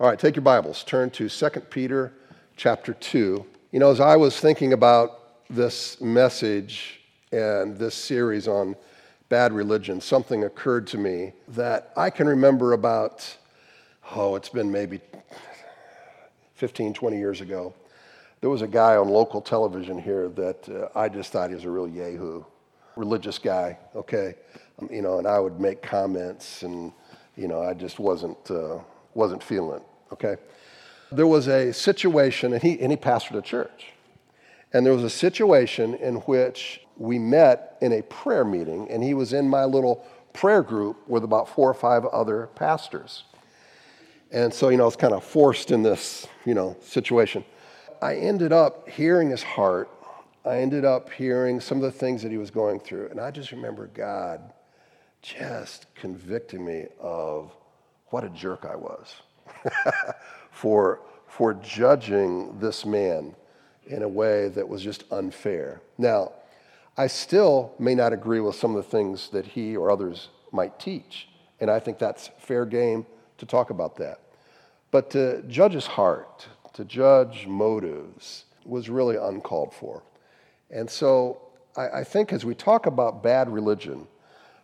All right, take your Bibles. Turn to 2 Peter chapter 2. You know, as I was thinking about this message and this series on bad religion, something occurred to me that I can remember about, oh, it's been maybe 15, 20 years ago. There was a guy on local television here that uh, I just thought he was a real yahoo, religious guy, okay? Um, you know, and I would make comments and, you know, I just wasn't. Uh, wasn't feeling okay? There was a situation, and he, and he pastored a church. And there was a situation in which we met in a prayer meeting, and he was in my little prayer group with about four or five other pastors. And so, you know, I was kind of forced in this, you know, situation. I ended up hearing his heart. I ended up hearing some of the things that he was going through. And I just remember God just convicting me of what a jerk I was for, for judging this man in a way that was just unfair. Now, I still may not agree with some of the things that he or others might teach, and I think that's fair game to talk about that. But to judge his heart, to judge motives, was really uncalled for. And so I, I think as we talk about bad religion,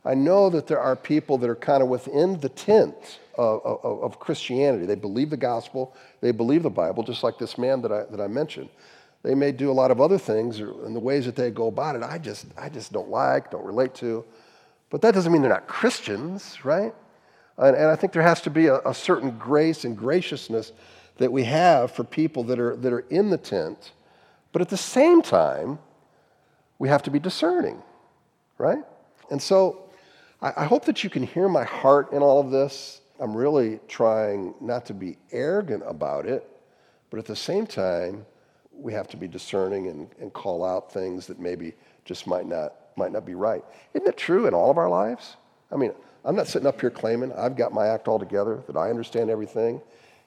I know that there are people that are kind of within the tent of, of, of, Christianity. They believe the gospel, they believe the Bible, just like this man that I, that I mentioned. They may do a lot of other things, and the ways that they go about it, I just, I just don't like, don't relate to. But that doesn't mean they're not Christians, right? And, and I think there has to be a, a certain grace and graciousness that we have for people that are, that are in the tent. But at the same time, we have to be discerning, right? And so I, hope that you can hear my heart in all of this. I'm really trying not to be arrogant about it, but at the same time, we have to be discerning and, and call out things that maybe just might not, might not be right. Isn't it true in all of our lives? I mean, I'm not sitting up here claiming I've got my act all together, that I understand everything.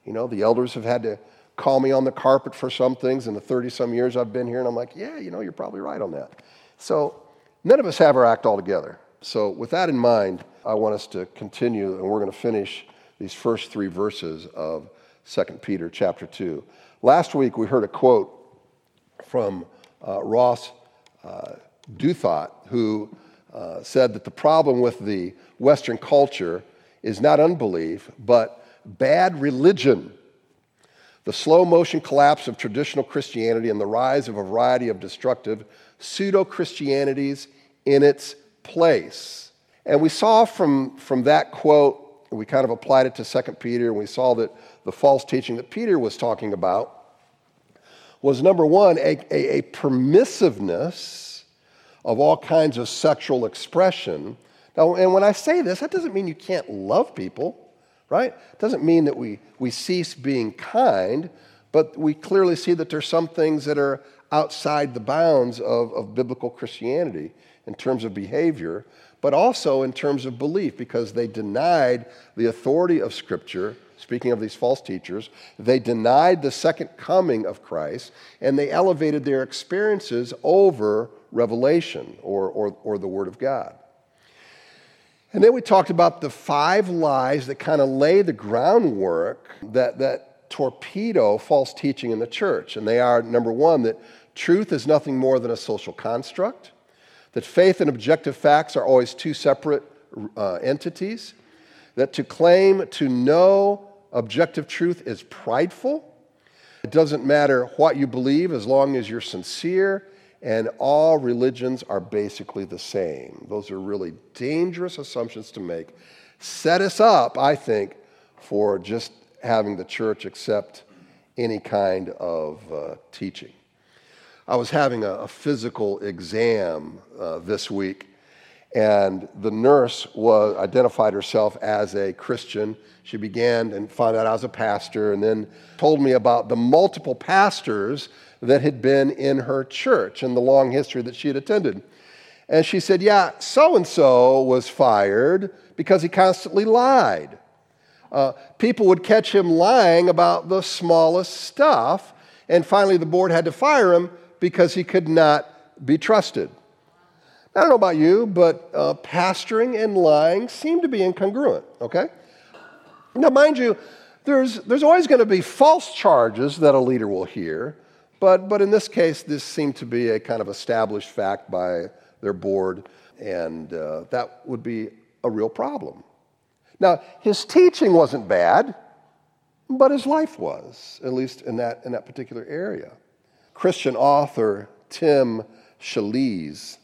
You know, the elders have had to call me on the carpet for some things in the 30 some years I've been here, and I'm like, yeah, you know, you're probably right on that. So none of us have our act all together. So, with that in mind, I want us to continue, and we're going to finish these first three verses of 2 Peter chapter 2. Last week, we heard a quote from uh, Ross uh, Douthat, who uh, said that the problem with the Western culture is not unbelief, but bad religion. The slow motion collapse of traditional Christianity and the rise of a variety of destructive pseudo Christianities in its place. And we saw from, from that quote, we kind of applied it to 2 Peter, and we saw that the false teaching that Peter was talking about was number one, a, a, a permissiveness of all kinds of sexual expression. Now, and when I say this, that doesn't mean you can't love people, right? It doesn't mean that we, we cease being kind, but we clearly see that there's some things that are outside the bounds of, of biblical Christianity in terms of behavior, but also in terms of belief, because they denied the authority of Scripture. Speaking of these false teachers, they denied the second coming of Christ and they elevated their experiences over revelation or, or, or the Word of God. And then we talked about the five lies that kind of lay the groundwork that, that torpedo false teaching in the church. And they are number one, that truth is nothing more than a social construct that faith and objective facts are always two separate uh, entities, that to claim to know objective truth is prideful. It doesn't matter what you believe as long as you're sincere, and all religions are basically the same. Those are really dangerous assumptions to make. Set us up, I think, for just having the church accept any kind of uh, teaching. I was having a, a physical exam uh, this week, and the nurse was identified herself as a Christian. She began and found out I was a pastor, and then told me about the multiple pastors that had been in her church and the long history that she had attended. And she said, Yeah, so and so was fired because he constantly lied. Uh, people would catch him lying about the smallest stuff, and finally the board had to fire him because he could not be trusted. I don't know about you, but uh, pastoring and lying seem to be incongruent, okay? Now, mind you, There's, there's always going to be false charges that a leader will hear, but, but in this case, this seemed to be a kind of established fact by their board, and uh, that would be a real problem. Now, his teaching wasn't bad, but his life was, at least in that, in that particular area. Christian author Tim Challies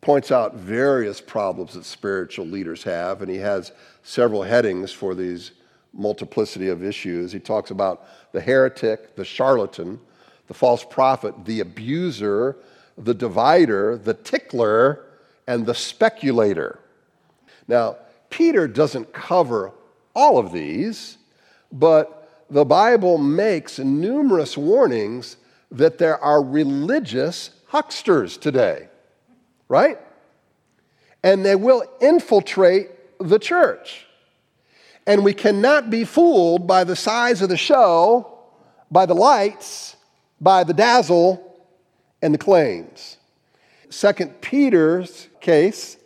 points out various problems that spiritual leaders have, and he has several headings for these multiplicity of issues. He talks about the heretic, the charlatan, the false prophet, the abuser, the divider, the tickler, and the speculator. Now, Peter doesn't cover all of these, but the Bible makes numerous warnings that there are religious hucksters today, right? And they will infiltrate the church. And we cannot be fooled by the size of the show, by the lights, by the dazzle, and the claims. Second Peter's case,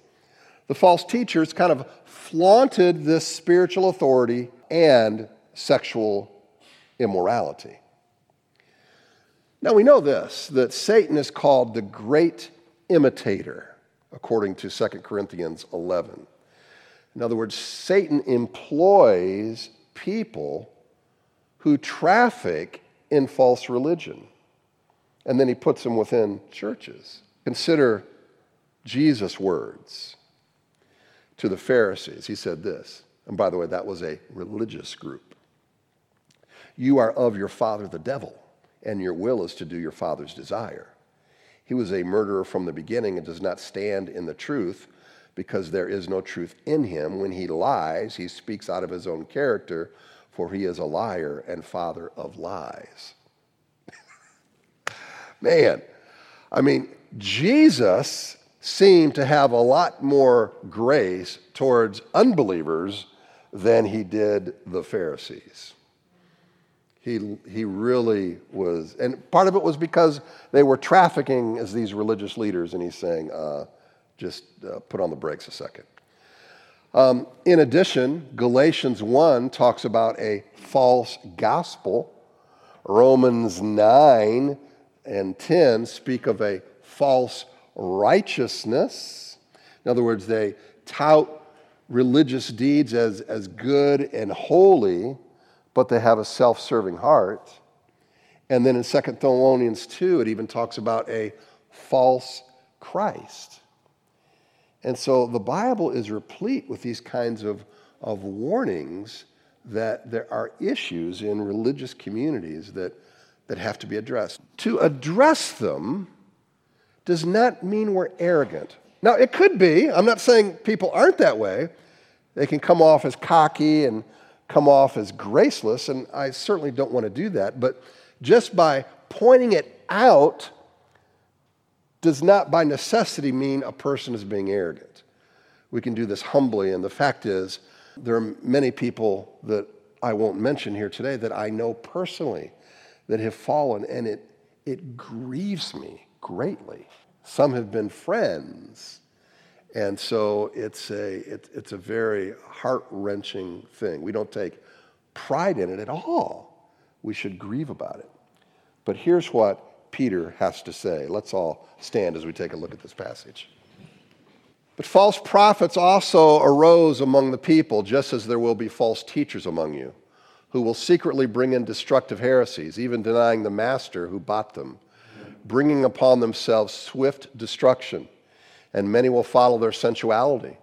the false teachers kind of flaunted this spiritual authority and sexual immorality. Now we know this that Satan is called the great imitator, according to 2 Corinthians 11. In other words, Satan employs people who traffic in false religion, and then he puts them within churches. Consider Jesus' words to the Pharisees. He said this, and by the way, that was a religious group. You are of your father, the devil, and your will is to do your father's desire. He was a murderer from the beginning and does not stand in the truth because there is no truth in him. When he lies, he speaks out of his own character, for he is a liar and father of lies. Man, I mean, Jesus seemed to have a lot more grace towards unbelievers than he did the Pharisees. He, he really was, and part of it was because they were trafficking as these religious leaders, and he's saying, uh, just uh, put on the brakes a second. Um, in addition, Galatians 1 talks about a false gospel. Romans 9 and 10 speak of a false righteousness. In other words, they tout religious deeds as, as good and holy, but they have a self serving heart. And then in 2 Thessalonians 2, it even talks about a false Christ. And so the Bible is replete with these kinds of, of warnings that there are issues in religious communities that, that have to be addressed. To address them does not mean we're arrogant. Now, it could be. I'm not saying people aren't that way. They can come off as cocky and come off as graceless, and I certainly don't want to do that. But just by pointing it out does not by necessity mean a person is being arrogant. We can do this humbly, and the fact is, there are many people that I won't mention here today that I know personally that have fallen, and it, it grieves me greatly. Some have been friends. And so it's a, it, it's a very heart wrenching thing. We don't take pride in it at all. We should grieve about it. But here's what Peter has to say. Let's all stand as we take a look at this passage. But false prophets also arose among the people, just as there will be false teachers among you, who will secretly bring in destructive heresies, even denying the master who bought them, bringing upon themselves swift destruction. And many will follow their sensuality,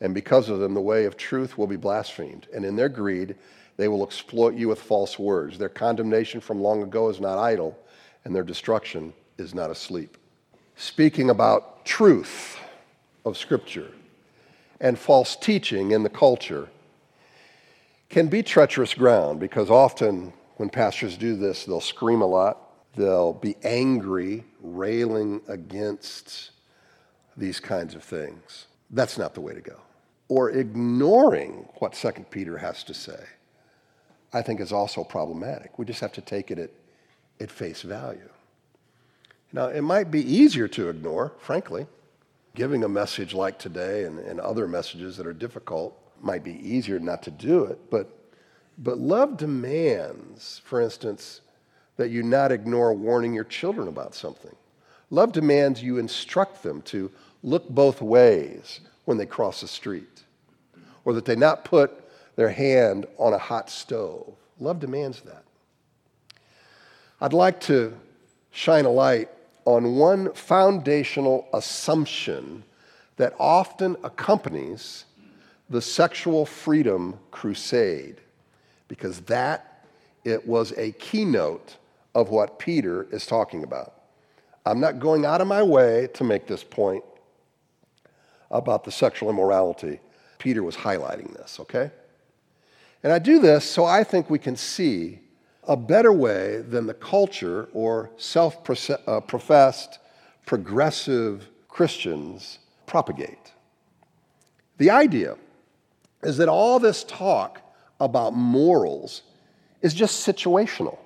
and because of them, the way of truth will be blasphemed. And in their greed, they will exploit you with false words. Their condemnation from long ago is not idle and their destruction is not asleep. Speaking about truth of Scripture and false teaching in the culture can be treacherous ground because often when pastors do this, they'll scream a lot, they'll be angry, railing against these kinds of things. That's not the way to go. Or ignoring what 2 Peter has to say, I think is also problematic. We just have to take it at at face value. Now, it might be easier to ignore, frankly. Giving a message like today and, and other messages that are difficult might be easier not to do it, but But love demands, for instance, that you not ignore warning your children about something. Love demands you instruct them to look both ways when they cross the street, or that they not put their hand on a hot stove. Love demands that. I'd like to shine a light on one foundational assumption that often accompanies the sexual freedom crusade, because that it was a keynote of what Peter is talking about. I'm not going out of my way to make this point about the sexual immorality. Peter was highlighting this, okay? And I do this so I think we can see a better way than the culture or self uh, professed progressive Christians propagate. The idea is that all this talk about morals is just situational.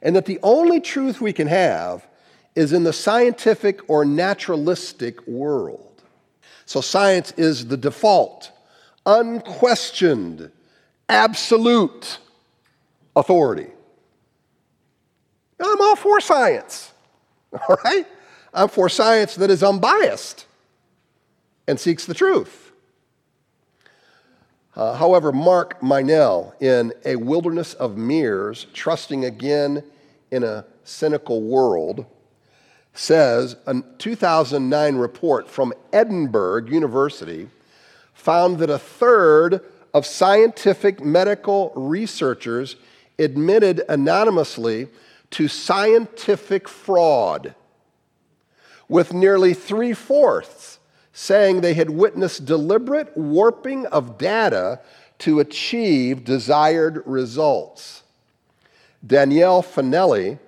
And that the only truth we can have is in the scientific or naturalistic world. So science is the default, unquestioned, absolute authority. I'm all for science, all right? I'm for science that is unbiased and seeks the truth. Uh, however, Mark Meynell, in A Wilderness of Mirrors, trusting again in a cynical world, says a 2009 report from Edinburgh University found that a third of scientific medical researchers admitted anonymously to scientific fraud, with nearly three fourths saying they had witnessed deliberate warping of data to achieve desired results. Daniele Fanelli,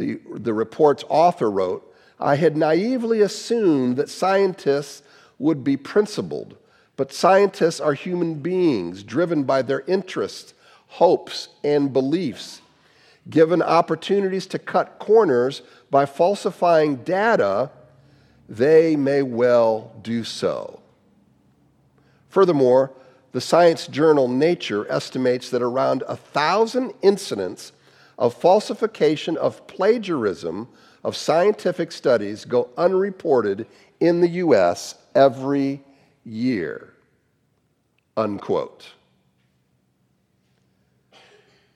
the, the report's author, wrote I had naively assumed that scientists would be principled, but scientists are human beings driven by their interests, hopes, and beliefs. Given opportunities to cut corners by falsifying data, they may well do so. Furthermore, the science journal Nature estimates that around a thousand incidents of falsification of plagiarism of scientific studies go unreported in the U.S. every year. Unquote.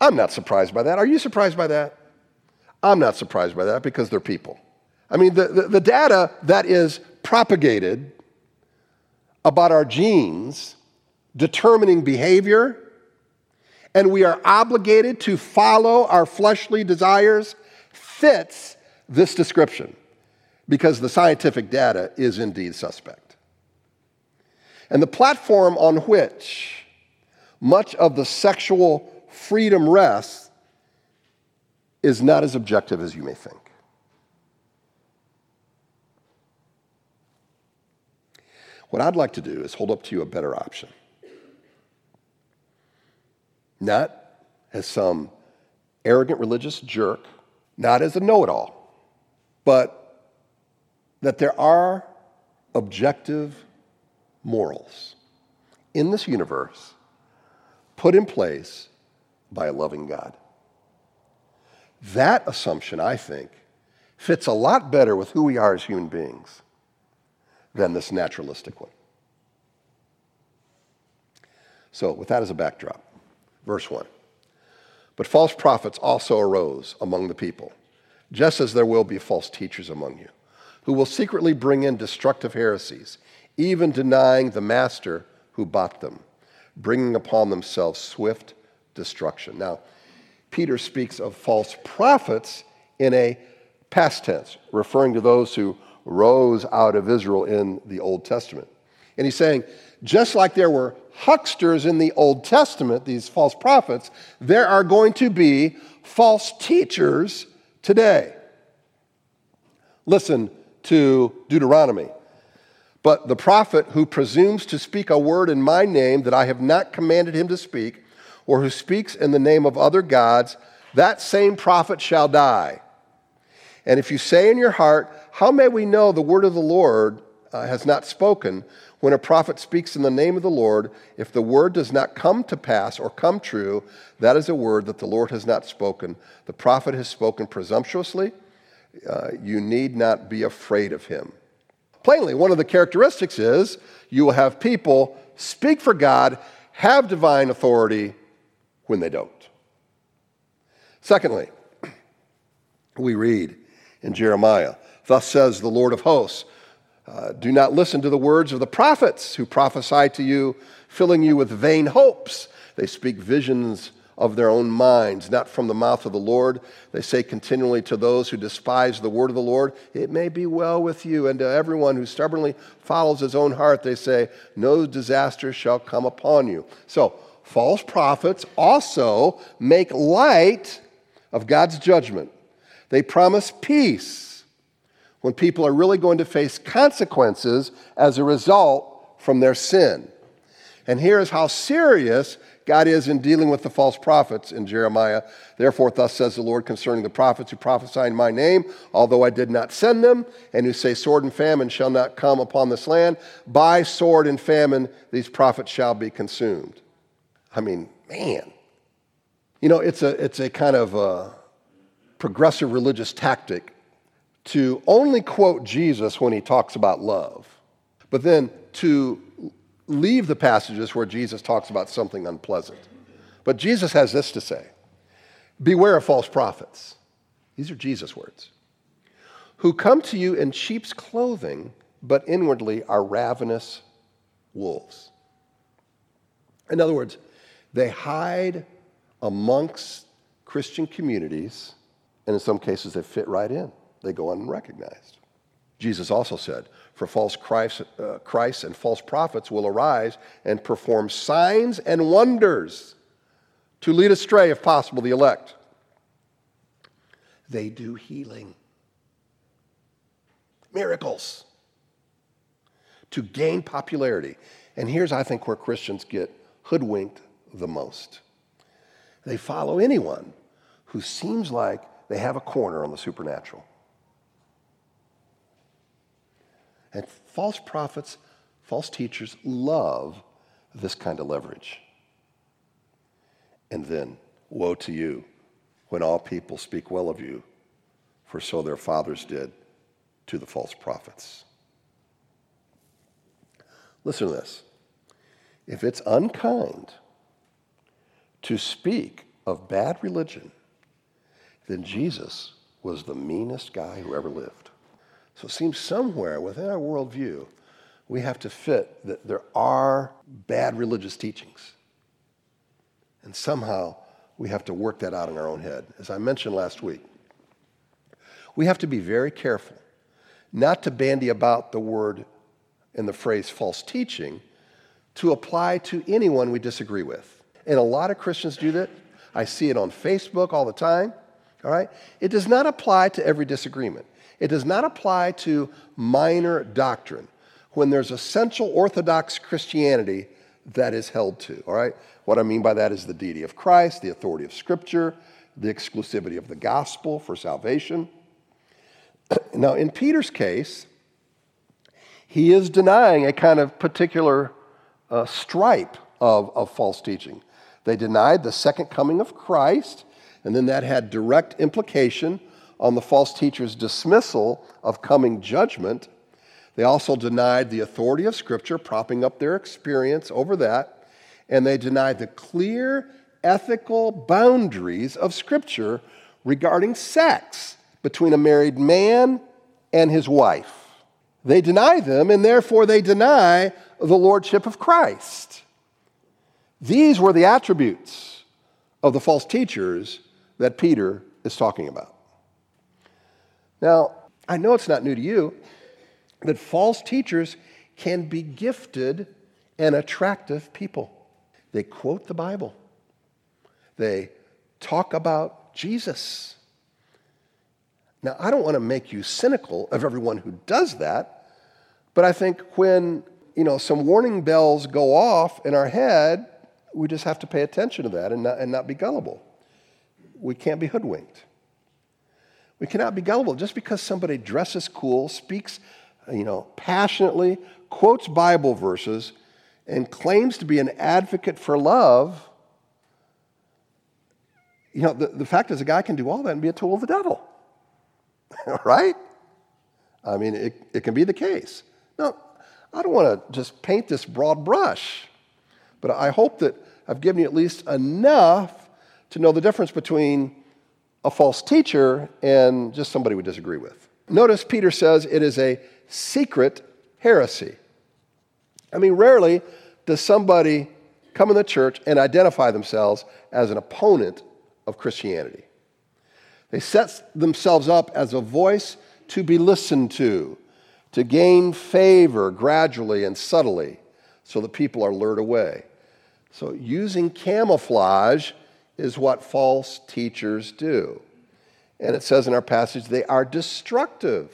I'm not surprised by that. Are you surprised by that? I'm not surprised by that because they're people. I mean, the, the, the data that is propagated about our genes determining behavior, and we are obligated to follow our fleshly desires, fits this description because the scientific data is indeed suspect. And the platform on which much of the sexual freedom rests is not as objective as you may think. What I'd like to do is hold up to you a better option. Not as some arrogant religious jerk, not as a know it all but that there are objective morals in this universe put in place by a loving God. That assumption, I think, fits a lot better with who we are as human beings than this naturalistic one. So, with that as a backdrop, verse 1. But false prophets also arose among the people just as there will be false teachers among you, who will secretly bring in destructive heresies, even denying the master who bought them, bringing upon themselves swift destruction. Now, Peter speaks of false prophets in a past tense, referring to those who rose out of Israel in the Old Testament. And he's saying, just like there were hucksters in the Old Testament, these false prophets, there are going to be false teachers today. Listen to Deuteronomy. But the prophet who presumes to speak a word in my name that I have not commanded him to speak, or who speaks in the name of other gods, that same prophet shall die. And if you say in your heart, How may we know the word of the Lord uh, has not spoken, When a prophet speaks in the name of the Lord, if the word does not come to pass or come true, that is a word that the Lord has not spoken. The prophet has spoken presumptuously. Uh, you need not be afraid of him. Plainly, one of the characteristics is you will have people speak for God, have divine authority when they don't. Secondly, we read in Jeremiah, Thus says the Lord of hosts, uh, do not listen to the words of the prophets who prophesy to you, filling you with vain hopes. They speak visions of their own minds, not from the mouth of the Lord. They say continually to those who despise the word of the Lord, It may be well with you. And to everyone who stubbornly follows his own heart, they say, No disaster shall come upon you. So, false prophets also make light of God's judgment. They promise peace when people are really going to face consequences as a result from their sin. And here is how serious God is in dealing with the false prophets in Jeremiah. Therefore, thus says the Lord concerning the prophets who prophesy in my name, although I did not send them, and who say, Sword and famine shall not come upon this land. By sword and famine, these prophets shall be consumed. I mean, man. You know, it's a, it's a kind of a progressive religious tactic to only quote Jesus when he talks about love, but then to leave the passages where Jesus talks about something unpleasant. But Jesus has this to say Beware of false prophets. These are Jesus' words. Who come to you in sheep's clothing, but inwardly are ravenous wolves. In other words, they hide amongst Christian communities, and in some cases, they fit right in they go unrecognized. Jesus also said, For false Christ, uh, Christ and false prophets will arise and perform signs and wonders to lead astray, if possible, the elect. They do healing, miracles to gain popularity. And here's, I think, where Christians get hoodwinked the most. They follow anyone who seems like they have a corner on the supernatural. And false prophets, false teachers love this kind of leverage. And then, woe to you when all people speak well of you, for so their fathers did to the false prophets. Listen to this. If it's unkind to speak of bad religion, then Jesus was the meanest guy who ever lived. So it seems somewhere within our worldview, we have to fit that there are bad religious teachings. And somehow we have to work that out in our own head. As I mentioned last week, we have to be very careful not to bandy about the word and the phrase false teaching to apply to anyone we disagree with. And a lot of Christians do that. I see it on Facebook all the time. All right? It does not apply to every disagreement. It does not apply to minor doctrine when there's essential Orthodox Christianity that is held to. All right? What I mean by that is the deity of Christ, the authority of Scripture, the exclusivity of the gospel for salvation. Now, in Peter's case, he is denying a kind of particular uh, stripe of, of false teaching. They denied the second coming of Christ, and then that had direct implication on the false teacher's dismissal of coming judgment. They also denied the authority of Scripture, propping up their experience over that. And they denied the clear ethical boundaries of Scripture regarding sex between a married man and his wife. They deny them, and therefore they deny the lordship of Christ. These were the attributes of the false teachers that Peter is talking about. Now, I know it's not new to you that false teachers can be gifted and attractive people. They quote the Bible, they talk about Jesus. Now, I don't want to make you cynical of everyone who does that, but I think when you know some warning bells go off in our head, we just have to pay attention to that and not, and not be gullible. We can't be hoodwinked. We cannot be gullible. Just because somebody dresses cool, speaks you know, passionately quotes Bible verses and claims to be an advocate for love, you know, the, the fact is a guy can do all that and be a tool of the devil. right? I mean, it, it can be the case. Now, I don't want to just paint this broad brush, but I hope that I've given you at least enough to know the difference between a false teacher and just somebody we disagree with. Notice Peter says it is a secret heresy. I mean, rarely does somebody come in the church and identify themselves as an opponent of Christianity. They set themselves up as a voice to be listened to, to gain favor gradually and subtly so that people are lured away. So, using camouflage is what false teachers do. And it says in our passage, they are destructive.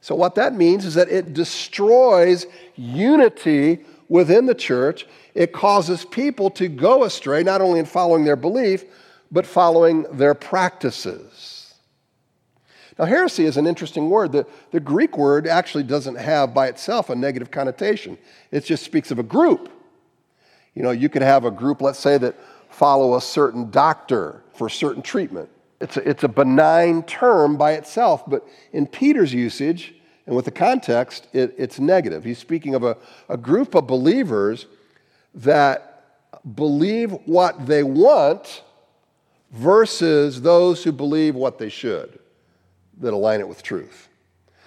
So, what that means is that it destroys unity within the church. It causes people to go astray, not only in following their belief, but following their practices. Now, heresy is an interesting word. The, the Greek word actually doesn't have by itself a negative connotation, it just speaks of a group. You know, you could have a group, let's say, that follow a certain doctor for certain treatment. It's a, it's a benign term by itself, but in Peter's usage and with the context, it, it's negative. He's speaking of a, a group of believers that believe what they want versus those who believe what they should, that align it with truth.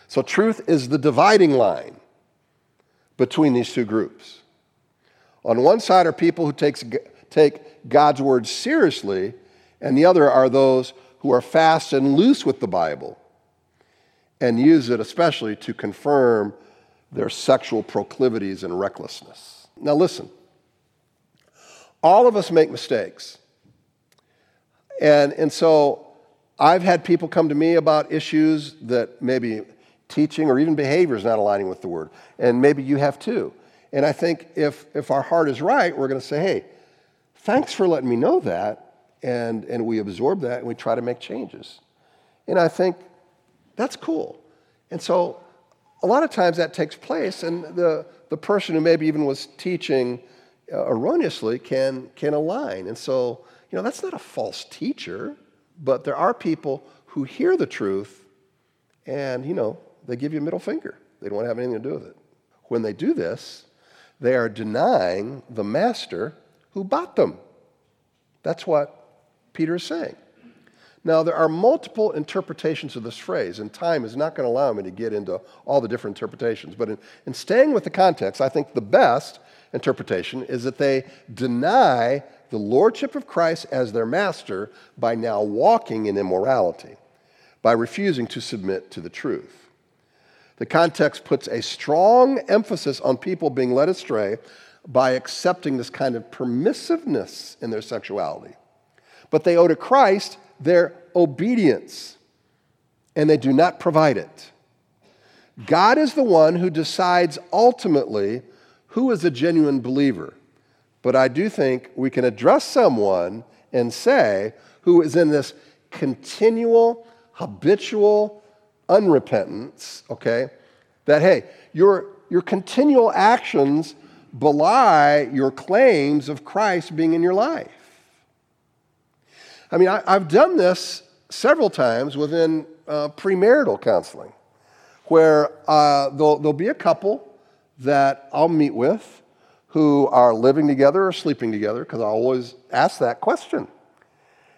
So, truth is the dividing line between these two groups. On one side are people who takes, take God's word seriously, and the other are those who are fast and loose with the Bible and use it especially to confirm their sexual proclivities and recklessness. Now, listen, all of us make mistakes. And, and so I've had people come to me about issues that maybe teaching or even behavior is not aligning with the word. And maybe you have too. And I think if, if our heart is right, we're going to say, hey, thanks for letting me know that. And, and we absorb that and we try to make changes. And I think that's cool. And so a lot of times that takes place, and the, the person who maybe even was teaching uh, erroneously can, can align. And so you know, that's not a false teacher, but there are people who hear the truth and, you know, they give you a middle finger. They don't want to have anything to do with it. When they do this, they are denying the master who bought them. That's what Peter is saying. Now, there are multiple interpretations of this phrase, and time is not going to allow me to get into all the different interpretations. But in, in staying with the context, I think the best interpretation is that they deny the lordship of Christ as their master by now walking in immorality, by refusing to submit to the truth. The context puts a strong emphasis on people being led astray by accepting this kind of permissiveness in their sexuality. But they owe to Christ their obedience, and they do not provide it. God is the one who decides ultimately who is a genuine believer. But I do think we can address someone and say, who is in this continual, habitual unrepentance, okay, that, hey, your, your continual actions belie your claims of Christ being in your life. I mean, I, have done this several times within uh, premarital counseling, where uh, there'll, there'll be a couple that I'll meet with who are living together or sleeping together, because I always ask that question.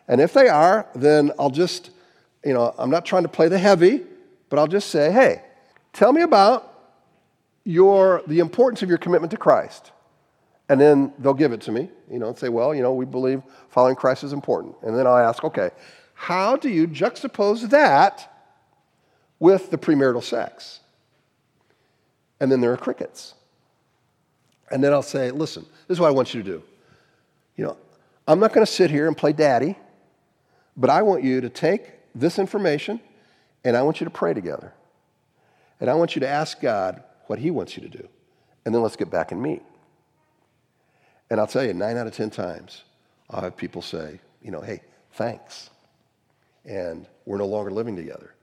And if they are, then I'll just, you know, I'm not trying to play the heavy, but I'll just say, hey, tell me about your, the importance of your commitment to Christ. And then they'll give it to me, you know, and say, well, you know, we believe following Christ is important. And then I'll ask, okay, how do you juxtapose that with the premarital sex? And then there are crickets. And then I'll say, listen, this is what I want you to do. You know, I'm not going to sit here and play daddy, but I want you to take this information and I want you to pray together. And I want you to ask God what He wants you to do. And then let's get back and meet. And I'll tell you, nine out of 10 times, I'll have people say, you know, hey, thanks. And we're no longer living together.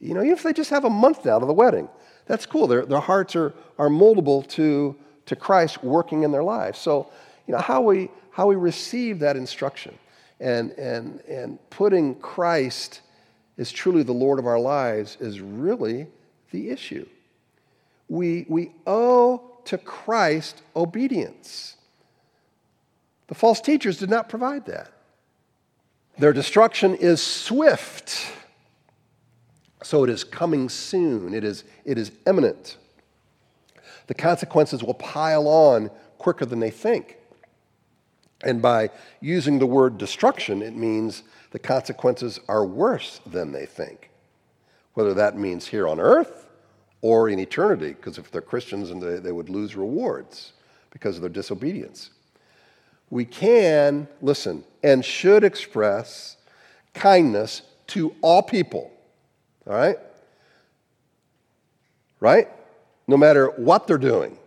You know, even if they just have a month now to the wedding, that's cool. Their, their hearts are, are moldable to, to Christ working in their lives. So, you know, how we, how we receive that instruction and, and, and putting Christ as truly the Lord of our lives is really the issue. We, we owe to Christ obedience. The false teachers did not provide that. Their destruction is swift. So it is coming soon. It is, it is imminent. The consequences will pile on quicker than they think. And by using the word destruction, it means the consequences are worse than they think. Whether that means here on earth or in eternity, because if they're Christians and they, they would lose rewards because of their disobedience. We can, listen, and should express kindness to all people. All right? Right? No matter what they're doing.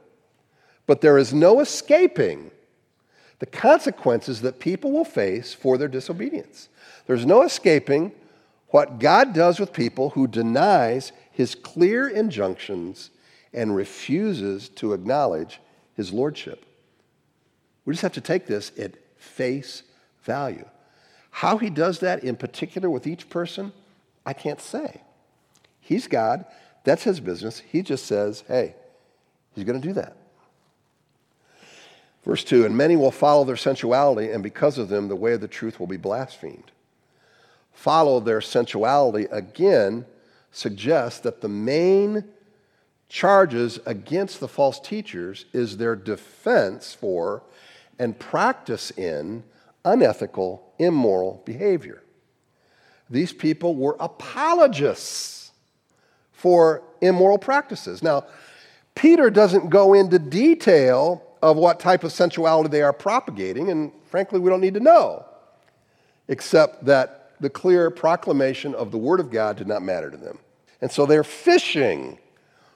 But there is no escaping the consequences that people will face for their disobedience. There's no escaping what God does with people who denies his clear injunctions and refuses to acknowledge his lordship. We just have to take this at face value. How he does that in particular with each person, I can't say. He's God, that's his business. He just says, hey, he's going to do that. Verse 2 And many will follow their sensuality, and because of them, the way of the truth will be blasphemed. Follow their sensuality again suggests that the main charges against the false teachers is their defense for and practice in unethical, immoral behavior. These people were apologists for immoral practices. Now, Peter doesn't go into detail of what type of sensuality they are propagating, and frankly, we don't need to know, except that the clear proclamation of the Word of God did not matter to them. And so they're fishing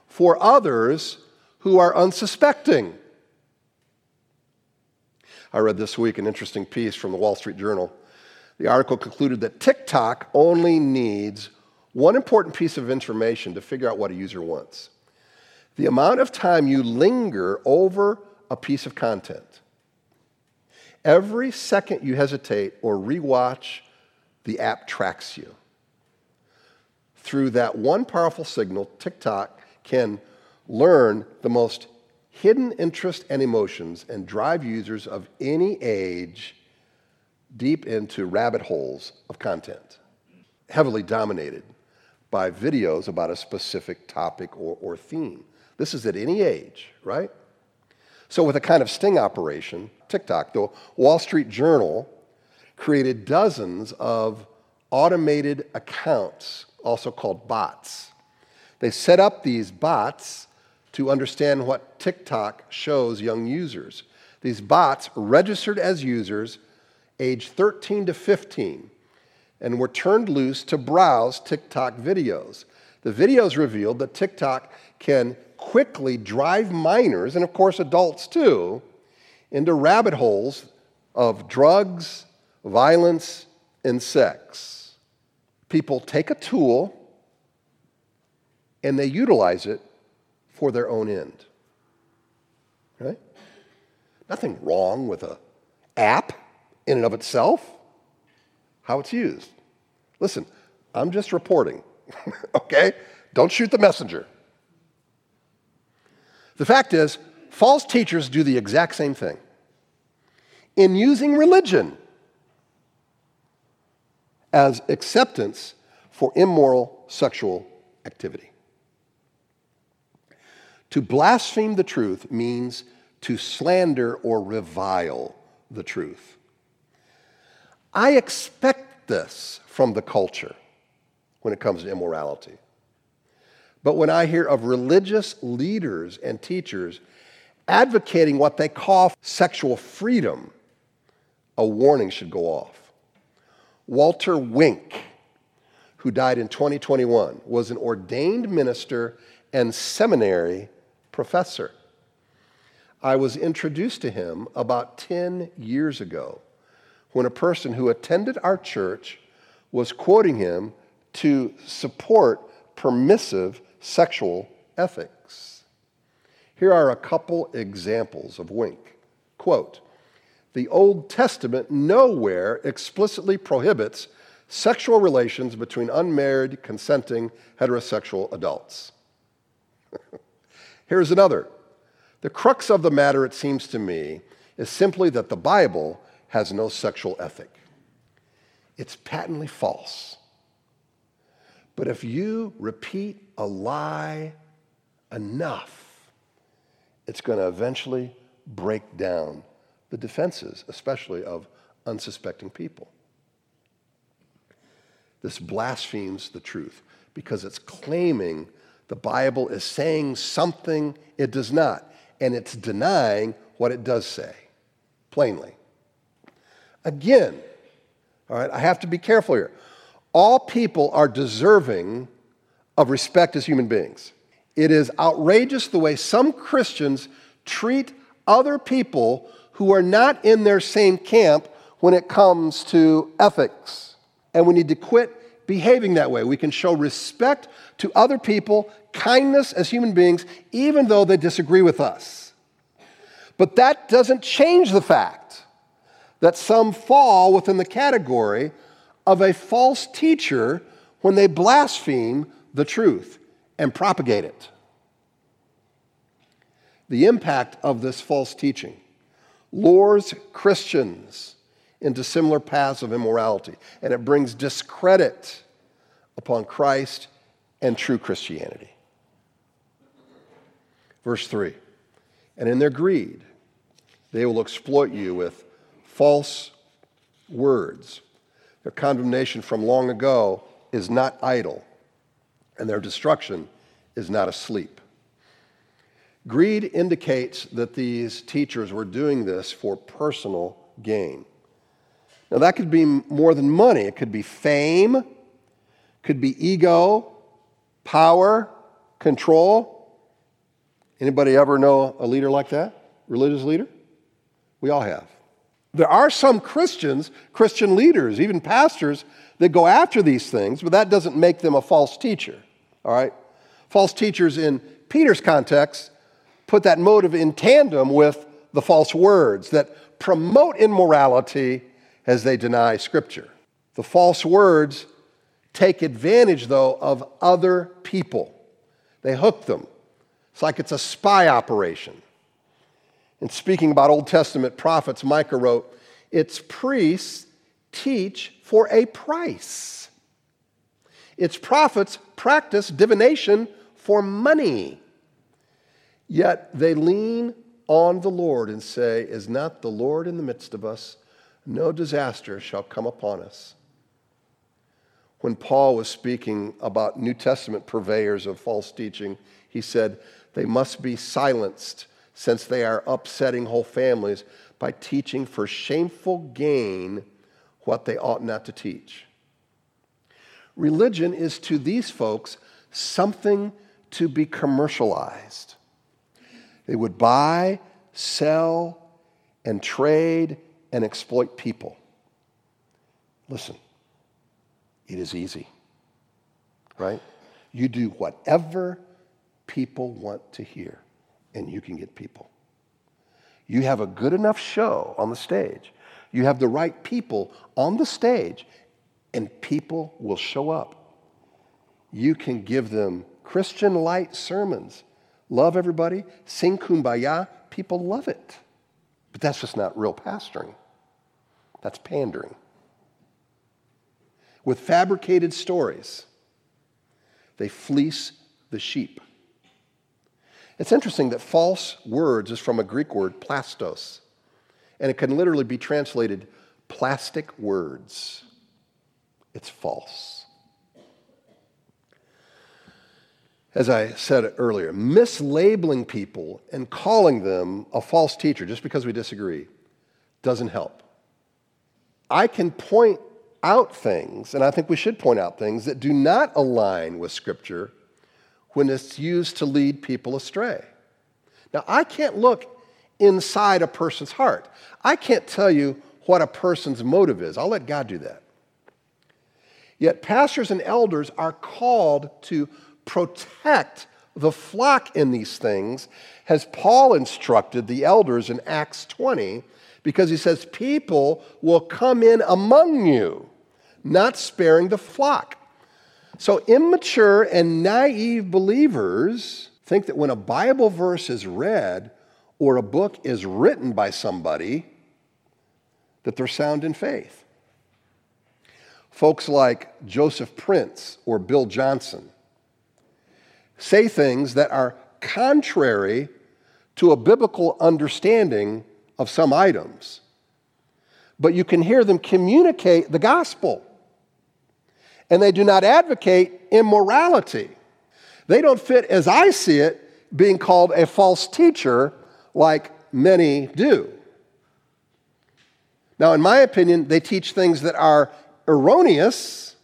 for others who are unsuspecting. I read this week an interesting piece from the Wall Street Journal. The article concluded that TikTok only needs one important piece of information to figure out what a user wants the amount of time you linger over a piece of content. Every second you hesitate or rewatch, the app tracks you. Through that one powerful signal, TikTok can learn the most hidden interests and emotions and drive users of any age deep into rabbit holes of content, heavily dominated by videos about a specific topic or, or theme. This is at any age, right? So, with a kind of sting operation, TikTok, the Wall Street Journal created dozens of automated accounts, also called bots. They set up these bots to understand what TikTok shows young users. These bots registered as users age 13 to 15 and were turned loose to browse TikTok videos. The videos revealed that TikTok can quickly drive minors, and of course adults too, into rabbit holes of drugs, violence, and sex. People take a tool and they utilize it for their own end. Right? Nothing wrong with a app in and of itself, how it's used. Listen, I'm just reporting, okay? Don't shoot the messenger. The fact is, false teachers do the exact same thing. In using religion as acceptance for immoral sexual activity. To blaspheme the truth means to slander or revile the truth. I expect this from the culture when it comes to immorality. But when I hear of religious leaders and teachers advocating what they call sexual freedom, a warning should go off. Walter Wink, who died in 2021, was an ordained minister and seminary professor. I was introduced to him about 10 years ago when a person who attended our church was quoting him to support permissive sexual ethics. Here are a couple examples of Wink. Quote, the Old Testament nowhere explicitly prohibits sexual relations between unmarried, consenting, heterosexual adults. Here's another. The crux of the matter, it seems to me, is simply that the Bible has no sexual ethic. It's patently false. But if you repeat a lie enough, it's going to eventually break down the defenses, especially of unsuspecting people. This blasphemes the truth because it's claiming the Bible is saying something it does not, and it's denying what it does say, plainly. Again, all right, I have to be careful here. All people are deserving of respect as human beings. It is outrageous the way some Christians treat other people who are not in their same camp when it comes to ethics. And we need to quit behaving that way. We can show respect to other people, kindness as human beings, even though they disagree with us. But that doesn't change the fact that some fall within the category of a false teacher when they blaspheme the truth and propagate it. The impact of this false teaching lures Christians into similar paths of immorality, and it brings discredit upon Christ and true Christianity. Verse 3 And in their greed, they will exploit you with false words. Their condemnation from long ago is not idle, and their destruction is not asleep. Greed indicates that these teachers were doing this for personal gain. Now, that could be more than money, it could be fame, could be ego, power, control. Anybody ever know a leader like that? Religious leader? We all have. There are some Christians, Christian leaders, even pastors, that go after these things, but that doesn't make them a false teacher. All right? False teachers in Peter's context put that motive in tandem with the false words that promote immorality as they deny Scripture. The false words take advantage, though, of other people, they hook them. It's like it's a spy operation. And speaking about Old Testament prophets, Micah wrote, Its priests teach for a price. Its prophets practice divination for money. Yet they lean on the Lord and say, Is not the Lord in the midst of us? No disaster shall come upon us. When Paul was speaking about New Testament purveyors of false teaching, he said, They must be silenced since they are upsetting whole families by teaching for shameful gain what they ought not to teach. Religion is to these folks something to be commercialized. They would buy, sell, and trade and exploit people. Listen, it is easy, right? You do whatever people want to hear, and you can get people. You have a good enough show on the stage, you have the right people on the stage, and people will show up. You can give them Christian light sermons love everybody, sing kumbaya, people love it. But that's just not real pastoring. That's pandering. With fabricated stories, they fleece the sheep. It's interesting that false words is from a Greek word, plastos, and it can literally be translated plastic words. It's false. As I said earlier, mislabeling people and calling them a false teacher just because we disagree doesn't help. I can point out things, and I think we should point out things that do not align with Scripture when it's used to lead people astray. Now, I can't look inside a person's heart. I can't tell you what a person's motive is. I'll let God do that. Yet, pastors and elders are called to protect the flock in these things, as Paul instructed the elders in Acts 20, because he says, People will come in among you, not sparing the flock. So, immature and naive believers think that when a Bible verse is read or a book is written by somebody, that they're sound in faith. Folks like Joseph Prince or Bill Johnson say things that are contrary to a biblical understanding of some items. But you can hear them communicate the gospel. And they do not advocate immorality. They don't fit, as I see it, being called a false teacher like many do. Now, in my opinion, they teach things that are erroneous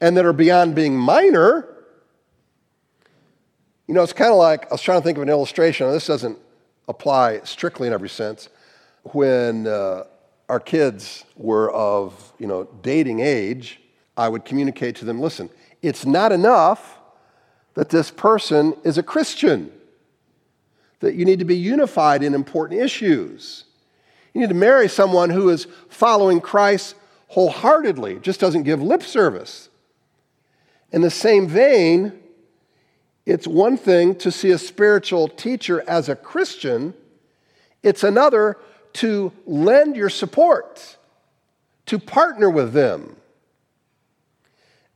and that are beyond being minor. You know, it's kind of like I was trying to think of an illustration. This doesn't apply strictly in every sense. When uh, our kids were of, you know, dating age, I would communicate to them, listen, it's not enough that this person is a Christian, that you need to be unified in important issues. You need to marry someone who is following Christ wholeheartedly, just doesn't give lip service. In the same vein, it's one thing to see a spiritual teacher as a Christian, it's another to lend your support, to partner with them.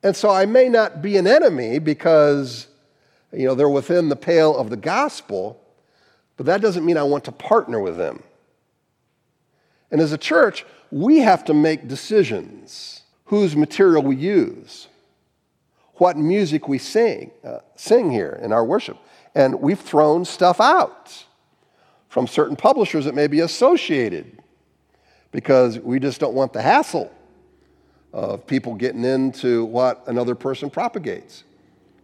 And so I may not be an enemy because you know they're within the pale of the gospel, but that doesn't mean I want to partner with them. And as a church, we have to make decisions whose material we use, what music we sing, uh, sing here in our worship. And we've thrown stuff out from certain publishers that may be associated because we just don't want the hassle of people getting into what another person propagates.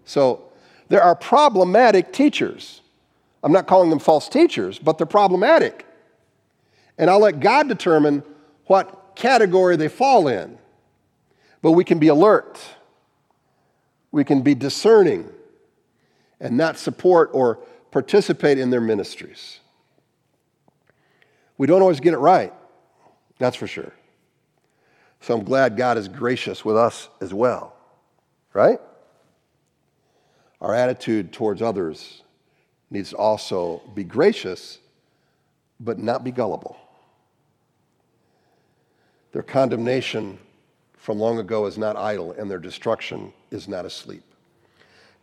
So there are problematic teachers. I'm not calling them false teachers, but they're problematic. And I'll let God determine what category they fall in. But we can be alert, we can be discerning, and not support or participate in their ministries. We don't always get it right, that's for sure. So I'm glad God is gracious with us as well, right? Our attitude towards others needs to also be gracious, but not be gullible. Their condemnation from long ago is not idle, and their destruction is not asleep.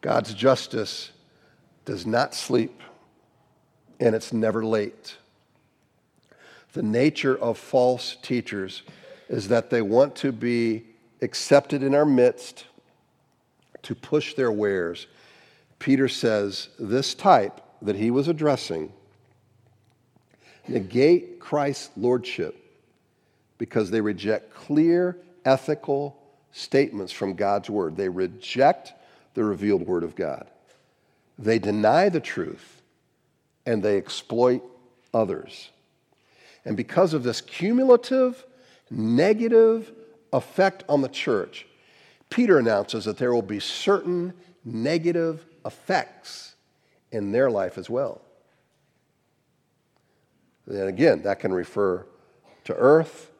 God's justice does not sleep, and it's never late. The nature of false teachers is that they want to be accepted in our midst to push their wares. Peter says this type that he was addressing negate Christ's lordship because they reject clear ethical statements from God's word. They reject the revealed word of God. They deny the truth and they exploit others. And because of this cumulative negative effect on the church, Peter announces that there will be certain negative effects in their life as well. And again, that can refer to earth,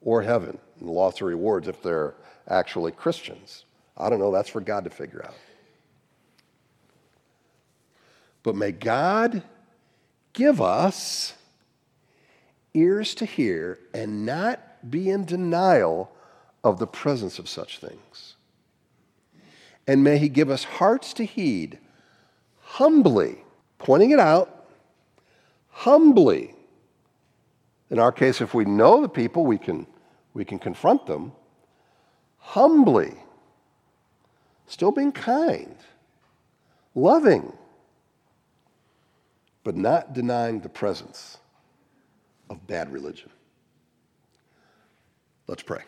or heaven and lots of rewards if they're actually Christians. I don't know, that's for God to figure out. But may God give us ears to hear and not be in denial of the presence of such things. And may He give us hearts to heed, humbly, pointing it out, humbly. In our case, if we know the people, we can we can confront them humbly, still being kind, loving, but not denying the presence of bad religion. Let's pray.